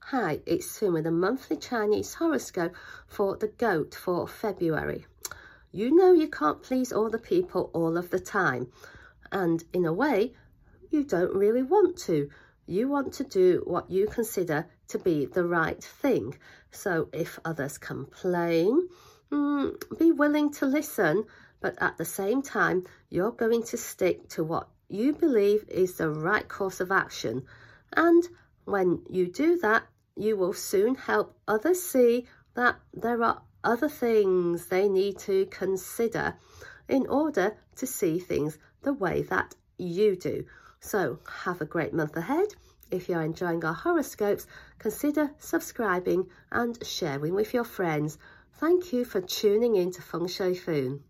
Hi, it's Sue with a monthly Chinese horoscope for the goat for February. You know you can't please all the people all of the time. And in a way, you don't really want to. You want to do what you consider to be the right thing. So if others complain, mm, be willing to listen, but at the same time, you're going to stick to what you believe is the right course of action. And when you do that, you will soon help others see that there are other things they need to consider in order to see things the way that you do. So have a great month ahead. If you're enjoying our horoscopes, consider subscribing and sharing with your friends. Thank you for tuning in to Feng Shui Foon.